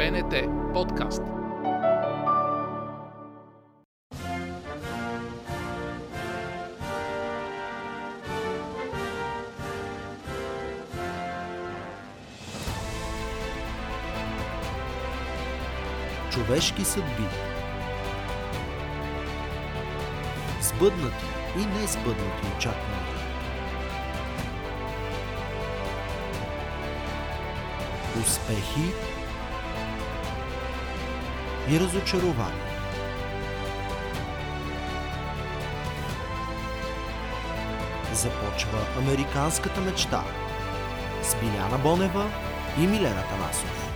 БНТ подкаст. Човешки съдби Сбъднати и несбъднати очаквания Успехи и разочарования Започва Американската мечта с Биляна Бонева и Милена Танасов.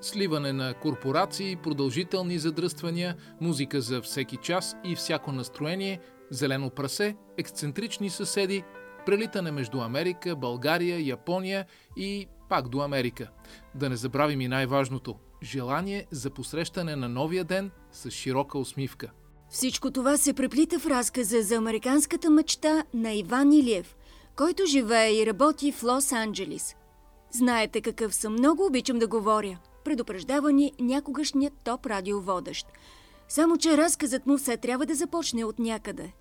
Сливане на корпорации, продължителни задръствания, музика за всеки час и всяко настроение, зелено прасе, ексцентрични съседи, прелитане между Америка, България, Япония и пак до Америка. Да не забравим и най-важното – желание за посрещане на новия ден с широка усмивка. Всичко това се преплита в разказа за американската мечта на Иван Илиев, който живее и работи в Лос-Анджелис. Знаете какъв съм, много обичам да говоря. Предупреждава ни някогашният топ радиоводещ. Само, че разказът му все трябва да започне от някъде.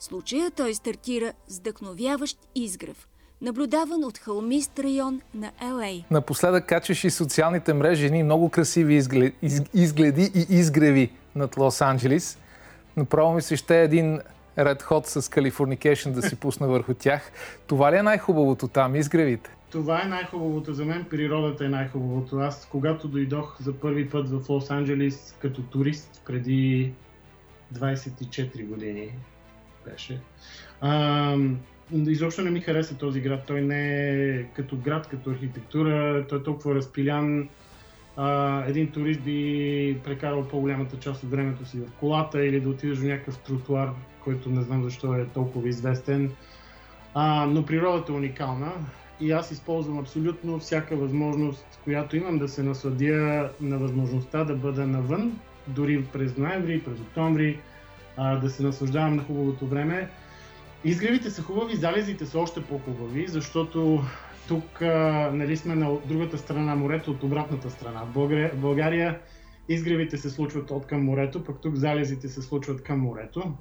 Случая той стартира с вдъхновяващ изгрев, наблюдаван от хълмист район на Л.А. Напоследък качваш и социалните мрежи едни много красиви изгледи, изгледи и изгреви над Лос-Анджелис. Направо ми се ще един Red Hot с Californication да си пусна върху тях. Това ли е най-хубавото там, изгревите? Това е най-хубавото за мен, природата е най-хубавото. Аз, когато дойдох за първи път в Лос-Анджелис като турист преди 24 години, беше. А, изобщо не ми хареса този град. Той не е като град, като архитектура, той е толкова разпилян. А, един турист би прекарал по-голямата част от времето си в колата или да отидеш в някакъв тротуар, който не знам защо е толкова известен. А, но природата е уникална и аз използвам абсолютно всяка възможност, която имам да се насладя на възможността да бъда навън, дори през ноември, през октомври, а, да се наслаждавам на хубавото време. Изгревите са хубави, залезите са още по-хубави, защото тук а, нали сме на другата страна на морето, от обратната страна. В България изгревите се случват от към морето, пък тук залезите се случват към морето.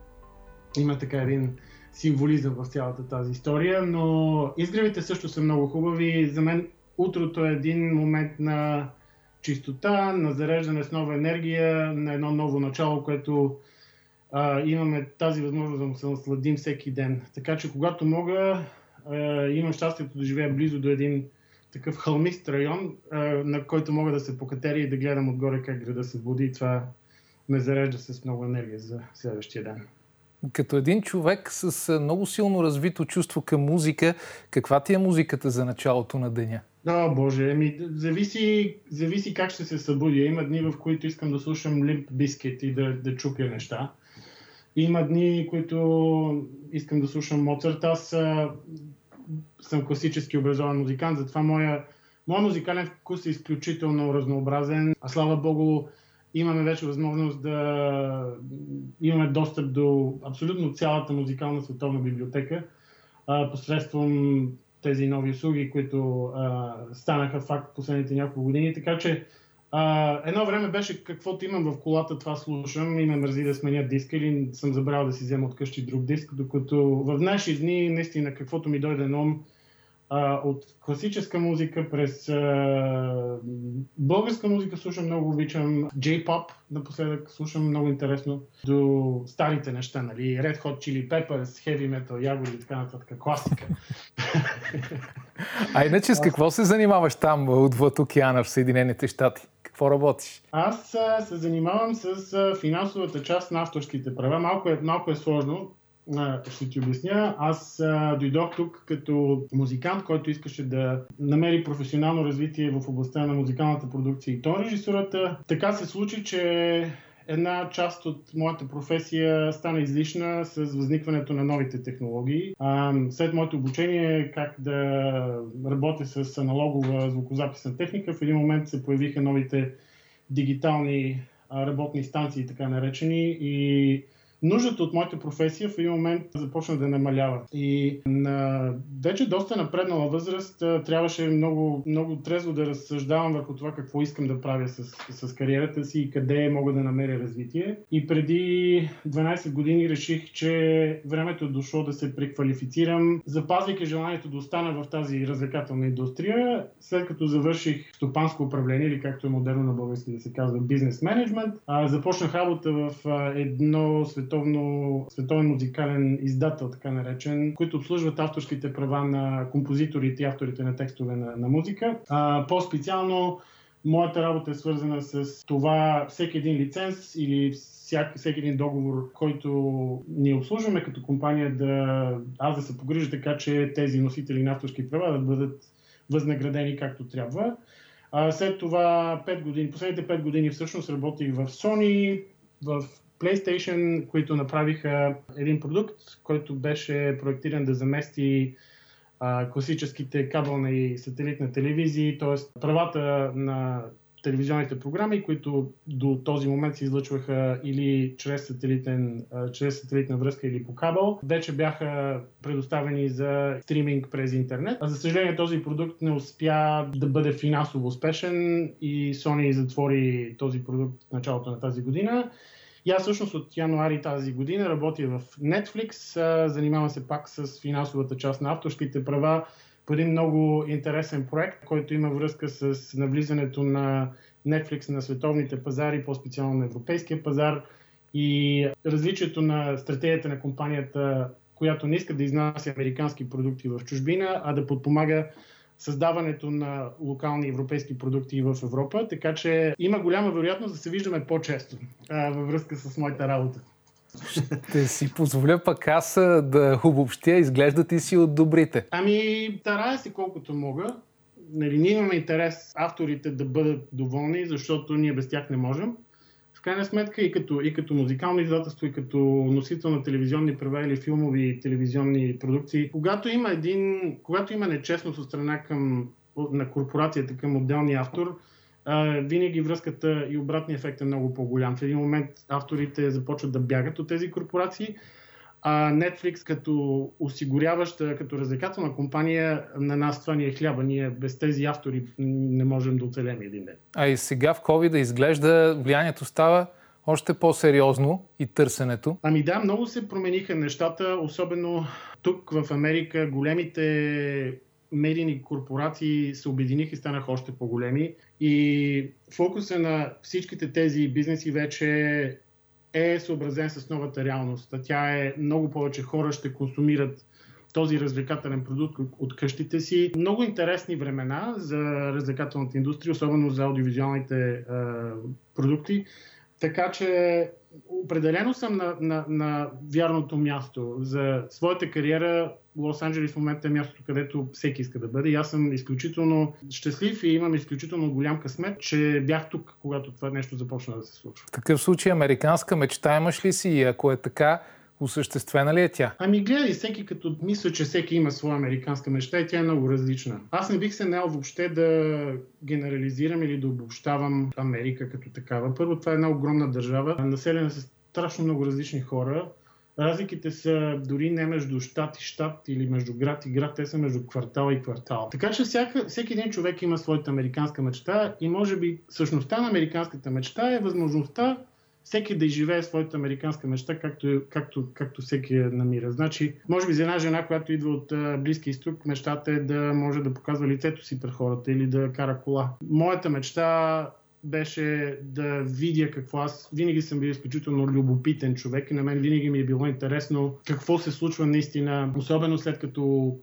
Има така един символизъм в цялата тази история, но изгревите също са много хубави. За мен утрото е един момент на чистота, на зареждане с нова енергия, на едно ново начало, което а, имаме тази възможност да се насладим всеки ден. Така че когато мога, а, имам щастието да живея близо до един такъв хълмист район, а, на който мога да се покатеря и да гледам отгоре как града се буди и това ме зарежда с много енергия за следващия ден. Като един човек с много силно развито чувство към музика, каква ти е музиката за началото на деня? О, боже, еми, зависи, зависи как ще се събудя. Има дни, в които искам да слушам Limp Bizkit и да, да чупя неща. Има дни, които искам да слушам Моцарт. Аз а, съм класически образован музикант, затова моя, моя музикален вкус е изключително разнообразен. А слава богу, имаме вече възможност да имаме достъп до абсолютно цялата музикална световна библиотека а, посредством тези нови услуги, които а, станаха факт последните няколко години. Така че а, едно време беше каквото имам в колата, това слушам и ме мързи да сменя диска или съм забрал да си взема от къщи друг диск, докато в наши дни наистина каквото ми дойде на ум, а, от класическа музика през а, българска музика слушам много, обичам J-pop, напоследък слушам много интересно, до старите неща, нали, Red Hot Chili Peppers, Heavy Metal, Ягоди и така нататък, класика. А иначе с какво се занимаваш там отвъд океана в Съединените щати? Какво работиш? Аз а, се занимавам с а, финансовата част на авторските права. Малко е, малко е сложно, а, ще ти обясня. Аз а, дойдох тук като музикант, който искаше да намери професионално развитие в областта на музикалната продукция и тон режисурата. Така се случи, че една част от моята професия стана излишна с възникването на новите технологии. А, след моето обучение как да работя с аналогова звукозаписна техника, в един момент се появиха новите дигитални работни станции, така наречени, и нуждата от моята професия в един момент започна да намалява. И на вече доста напреднала възраст трябваше много, много трезво да разсъждавам върху това какво искам да правя с, с кариерата си и къде мога да намеря развитие. И преди 12 години реших, че времето е дошло да се преквалифицирам, запазвайки желанието да остана в тази развлекателна индустрия, след като завърших стопанско управление или както е модерно на български да се казва бизнес менеджмент, започнах работа в едно световно, световен музикален издател, така наречен, които обслужват авторските права на композиторите и авторите на текстове на, на музика. А, по-специално Моята работа е свързана с това всеки един лиценз или всеки един договор, който ние обслужваме като компания, да аз да се погрижа така, че тези носители на авторски права да бъдат възнаградени както трябва. А, след това 5 години, последните 5 години всъщност работих в Sony, в PlayStation, които направиха един продукт, който беше проектиран да замести а, класическите кабелна и сателитна телевизии, т.е. правата на телевизионните програми, които до този момент се излъчваха или чрез, сателитен, чрез сателитна връзка или по кабел, вече бяха предоставени за стриминг през интернет. А за съжаление този продукт не успя да бъде финансово успешен и Sony затвори този продукт в началото на тази година. И аз всъщност от януари тази година работя в Netflix, занимавам се пак с финансовата част на авторските права по един много интересен проект, който има връзка с навлизането на Netflix на световните пазари, по-специално на европейския пазар и различието на стратегията на компанията, която не иска да изнася американски продукти в чужбина, а да подпомага създаването на локални европейски продукти в Европа, така че има голяма вероятност да се виждаме по-често а, във връзка с моята работа. Ще си позволя пък аз да обобщя, изглежда ти си от добрите. Ами, тарая си колкото мога. Нали, ние имаме интерес авторите да бъдат доволни, защото ние без тях не можем крайна сметка и като, и като музикално издателство, и като носител на телевизионни права или филмови телевизионни продукции, когато има един, когато има нечестност от страна към, на корпорацията към отделния автор, винаги връзката и обратния ефект е много по-голям. В един момент авторите започват да бягат от тези корпорации, а Netflix като осигуряваща, като развлекателна компания, на нас това ни е хляба. Ние без тези автори не можем да оцелем един ден. А и сега в COVID да изглежда влиянието става още по-сериозно и търсенето? Ами да, много се промениха нещата, особено тук в Америка големите медийни корпорации се обединиха и станаха още по-големи. И фокуса на всичките тези бизнеси вече е съобразен с новата реалност. Тя е много повече хора ще консумират този развлекателен продукт от къщите си. Много интересни времена за развлекателната индустрия, особено за аудиовизуалните е, продукти. Така че определено съм на, на, на вярното място. За своята кариера Лос Анджелес в момента е мястото, където всеки иска да бъде. И аз съм изключително щастлив и имам изключително голям късмет, че бях тук, когато това нещо започна да се случва. В такъв случай американска мечта имаш ли си и ако е така, осъществена ли е тя? Ами гледай, всеки като мисля, че всеки има своя американска мечта и тя е много различна. Аз не бих се наел въобще да генерализирам или да обобщавам Америка като такава. Първо, това е една огромна държава, населена с страшно много различни хора. Разликите са дори не между щат и щат или между град и град, те са между квартал и квартал. Така че всяка, всеки един човек има своята американска мечта и може би същността на американската мечта е възможността всеки да изживее своята американска мечта, както, както, както всеки я намира. Значи, може би за една жена, която идва от Близки изток, мечтата е да може да показва лицето си пред хората или да кара кола. Моята мечта беше да видя какво аз винаги съм бил изключително любопитен човек и на мен винаги ми е било интересно какво се случва наистина, особено след като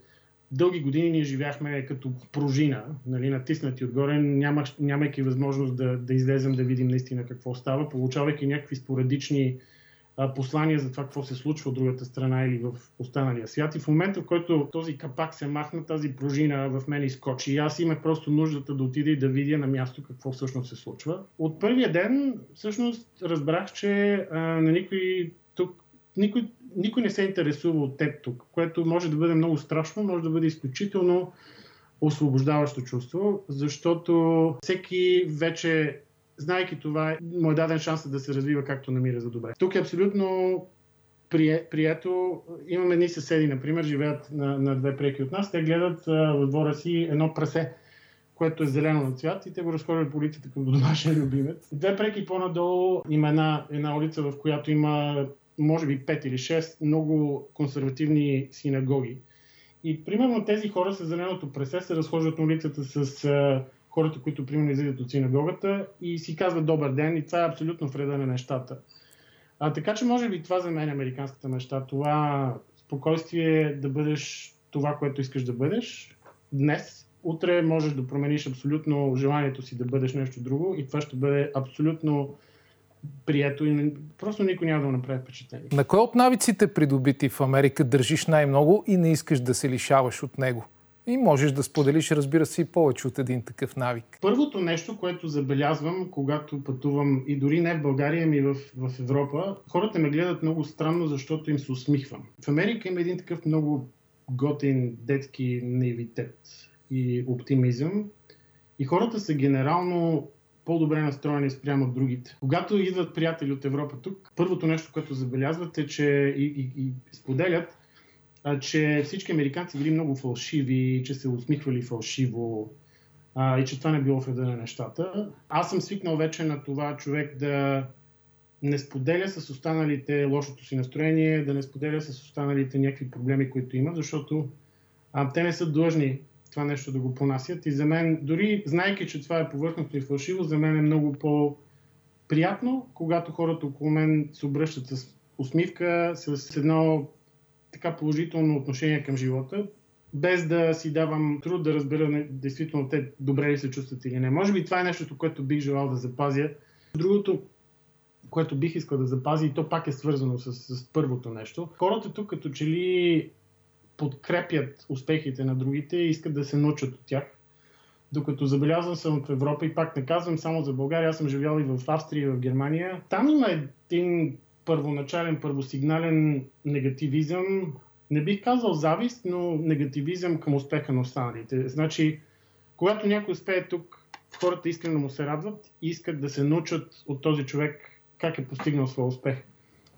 дълги години ние живяхме като пружина, нали, натиснати отгоре, нямах, нямайки възможност да, да излезем да видим наистина какво става, получавайки някакви споредични а, послания за това какво се случва от другата страна или в останалия свят. И в момента, в който този капак се махна, тази пружина в мен изкочи. И аз имах просто нуждата да отида и да видя на място какво всъщност се случва. От първия ден всъщност разбрах, че а, на никой никой никой не се интересува от теб тук, което може да бъде много страшно, може да бъде изключително освобождаващо чувство, защото всеки вече, знайки това, му е даден шанс да се развива както намира за добре. Тук е абсолютно При, прието, имаме едни съседи, например, живеят на, на две преки от нас. Те гледат във двора си едно прасе, което е зелено на цвят и те го разхождат по улицата като домашен любимец. Две преки по-надолу има една, една улица, в която има може би 5 или 6 много консервативни синагоги. И примерно тези хора с зеленото пресе се разхождат на улицата с а, хората, които примерно излизат от синагогата и си казват добър ден и това е абсолютно вреда на нещата. А, така че може би това за мен е американската мечта. Това спокойствие да бъдеш това, което искаш да бъдеш днес. Утре можеш да промениш абсолютно желанието си да бъдеш нещо друго и това ще бъде абсолютно прието и просто никой няма да го направи впечатление. На кой от навиците придобити в Америка държиш най-много и не искаш да се лишаваш от него? И можеш да споделиш, разбира се, и повече от един такъв навик. Първото нещо, което забелязвам, когато пътувам и дори не в България, ами в, в Европа, хората ме гледат много странно, защото им се усмихвам. В Америка има един такъв много готин детски наивитет и оптимизъм. И хората са генерално по-добре настроени спрямо другите. Когато идват приятели от Европа тук, първото нещо, което забелязват е, че и, и, и споделят, а, че всички американци били много фалшиви, че се усмихвали фалшиво а, и че това не било вреда на нещата. Аз съм свикнал вече на това човек да не споделя с останалите лошото си настроение, да не споделя с останалите някакви проблеми, които има, защото а, те не са длъжни това нещо да го понасят. И за мен, дори знайки, че това е повърхностно и фалшиво, за мен е много по-приятно, когато хората около мен се обръщат с усмивка, с едно така положително отношение към живота, без да си давам труд да разбера действително те добре ли се чувстват или не. Може би това е нещото, което бих желал да запазя. Другото, което бих искал да запази, и то пак е свързано с, с първото нещо. Хората тук като че ли подкрепят успехите на другите и искат да се научат от тях. Докато забелязвам съм в Европа и пак не казвам само за България, аз съм живял и в Австрия и в Германия. Там има един първоначален, първосигнален негативизъм, не бих казал завист, но негативизъм към успеха на останалите. Значи, когато някой успее тук, хората искрено му се радват и искат да се научат от този човек как е постигнал своя успех.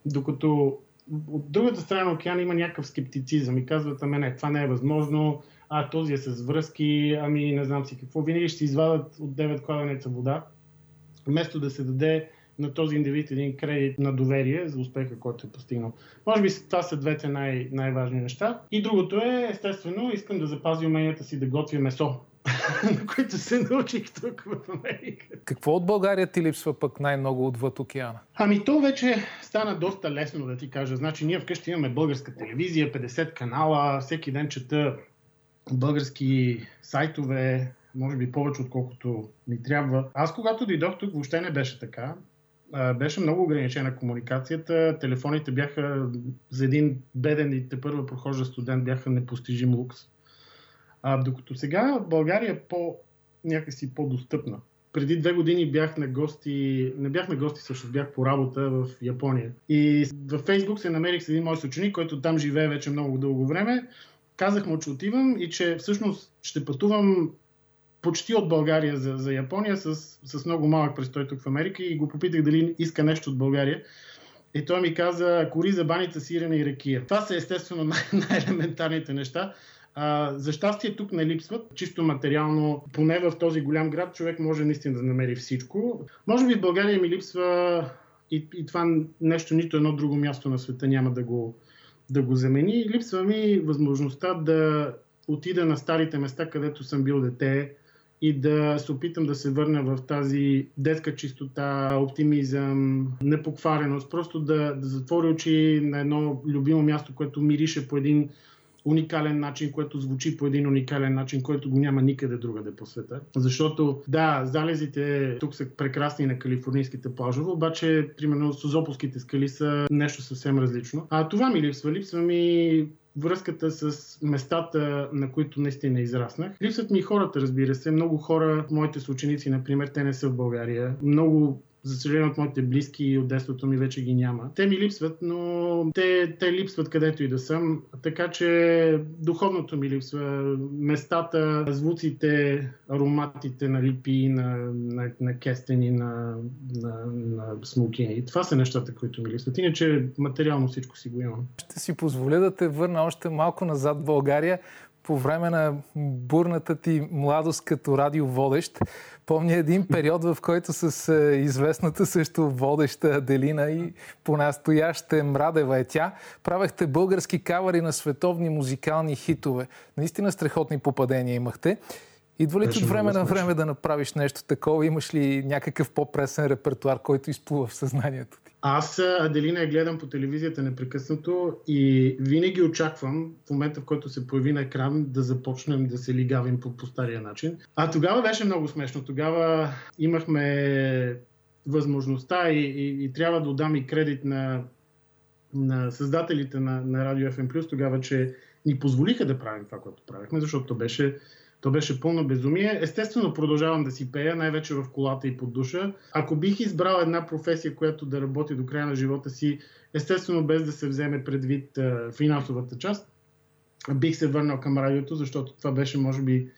Докато от другата страна на океана има някакъв скептицизъм и казват, ами не, това не е възможно, а този е с връзки, ами не знам си какво. Винаги ще извадат от 9 кладенеца вода, вместо да се даде на този индивид един кредит на доверие за успеха, който е постигнал. Може би това са двете най- най-важни неща. И другото е, естествено, искам да запази уменията си да готвя месо, на които се научих тук в Америка. Какво от България ти липсва пък най-много отвъд океана? Ами то вече стана доста лесно да ти кажа. Значи ние вкъщи имаме българска телевизия, 50 канала, всеки ден чета български сайтове, може би повече отколкото ми трябва. Аз когато дойдох тук въобще не беше така беше много ограничена комуникацията. Телефоните бяха за един беден и те първа прохожда студент бяха непостижим лукс. А, докато сега България е по, някакси по-достъпна. Преди две години бях на гости, не бях на гости, всъщност бях по работа в Япония. И във Фейсбук се намерих с един мой съученик, който там живее вече много дълго време. Казах му, че отивам и че всъщност ще пътувам почти от България за, за Япония с, с много малък престой тук в Америка и го попитах дали иска нещо от България. И той ми каза кори за баница, сирене и ракия. Това са естествено най- най-елементарните неща. А, за щастие тук не липсват. Чисто материално, поне в този голям град, човек може наистина да намери всичко. Може би в България ми липсва и, и това нещо, нито едно друго място на света няма да го, да го замени. Липсва ми възможността да отида на старите места, където съм бил дете, и да се опитам да се върна в тази детска чистота, оптимизъм, непоквареност, просто да, да затворя очи на едно любимо място, което мирише по един уникален начин, което звучи по един уникален начин, който го няма никъде другаде по света. Защото, да, залезите тук са прекрасни на калифорнийските плажове, обаче, примерно, Созополските скали са нещо съвсем различно. А това ми липсва. Липсва ми връзката с местата, на които наистина израснах. Липсват ми хората, разбира се. Много хора, моите съученици, например, те не са в България. Много За съжаление от моите близки и от детството ми вече ги няма. Те ми липсват, но те, те липсват където и да съм. Така че духовното ми липсва. Местата, звуците, ароматите на липи, на, на, на кестени, на, на, на смокини. Това са нещата, които ми липсват. Иначе материално всичко си го имам. Ще си позволя да те върна още малко назад в България по време на бурната ти младост като радиоводещ. Помня един период, в който с е, известната също водеща Аделина и по-настояще Мрадева е тя, правехте български кавари на световни музикални хитове. Наистина страхотни попадения имахте. Идва ли ти от време на време да направиш нещо такова? Имаш ли някакъв по-пресен репертуар, който изплува в съзнанието ти? Аз Аделина я гледам по телевизията непрекъснато и винаги очаквам в момента, в който се появи на екран, да започнем да се лигавим по, по стария начин. А тогава беше много смешно. Тогава имахме възможността и, и, и трябва да отдам и кредит на, на създателите на, на Radio FM+, тогава, че ни позволиха да правим това, което правихме, защото беше то беше пълно безумие. Естествено, продължавам да си пея, най-вече в колата и под душа. Ако бих избрал една професия, която да работи до края на живота си, естествено без да се вземе предвид финансовата част, бих се върнал към радиото, защото това беше, може би,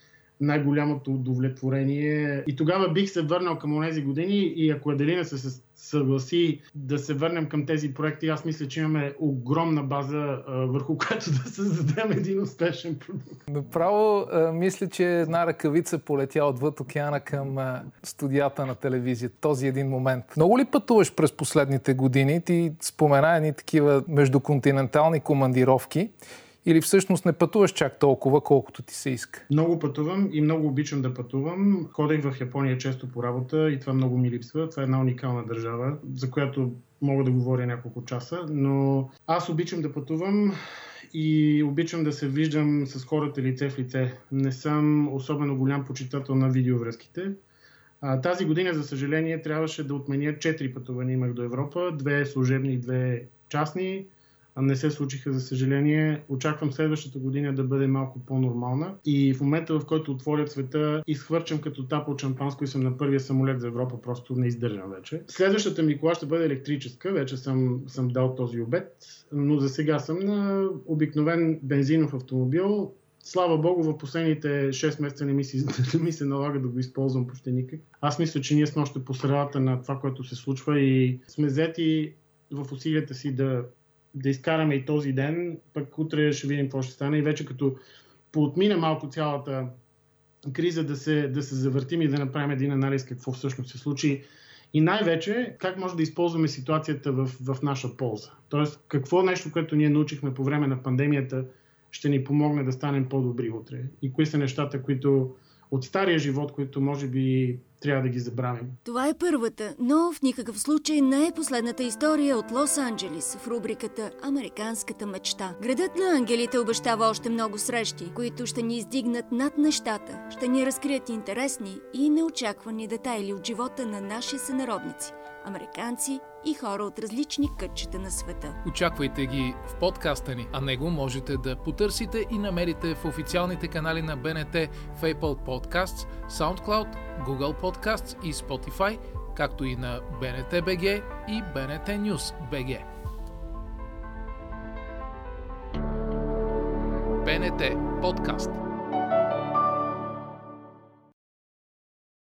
най-голямото удовлетворение. И тогава бих се върнал към тези години и ако Аделина се съгласи да се върнем към тези проекти, аз мисля, че имаме огромна база върху която да създадем един успешен продукт. Направо мисля, че една ръкавица полетя отвъд океана към студията на телевизия. Този един момент. Много ли пътуваш през последните години? Ти спомена едни такива междуконтинентални командировки. Или всъщност не пътуваш чак толкова, колкото ти се иска? Много пътувам и много обичам да пътувам. Ходех в Япония често по работа и това много ми липсва. Това е една уникална държава, за която мога да говоря няколко часа, но аз обичам да пътувам и обичам да се виждам с хората лице в лице. Не съм особено голям почитател на видеовръзките. А, тази година, за съжаление, трябваше да отменя четири пътувания имах до Европа, две служебни и две частни не се случиха, за съжаление. Очаквам следващата година да бъде малко по-нормална. И в момента, в който отворя света, изхвърчам като тапа от шампанско и съм на първия самолет за Европа, просто не издържам вече. Следващата ми кола ще бъде електрическа, вече съм, съм дал този обед, но за сега съм на обикновен бензинов автомобил, Слава Богу, в последните 6 месеца не ми, се, не ми се налага да го използвам почти никак. Аз мисля, че ние сме още по средата на това, което се случва и сме взети в усилията си да да изкараме и този ден, пък утре ще видим какво ще стане. И вече като поотмина малко цялата криза да се, да се завъртим и да направим един анализ какво всъщност се случи. И най-вече как може да използваме ситуацията в, в наша полза. Тоест какво нещо, което ние научихме по време на пандемията ще ни помогне да станем по-добри утре? И кои са нещата, които от стария живот, които може би трябва да ги забравим. Това е първата, но в никакъв случай не е последната история от Лос-Анджелис в рубриката Американската мечта. Градът на ангелите обещава още много срещи, които ще ни издигнат над нещата, ще ни разкрият интересни и неочаквани детайли от живота на наши сънародници – американци и хора от различни кътчета на света. Очаквайте ги в подкаста ни, а него можете да потърсите и намерите в официалните канали на БНТ в Apple Podcasts, SoundCloud, Google Podcasts и Spotify, както и на БНТ BG и БНТ News BG. БНТ подкаст.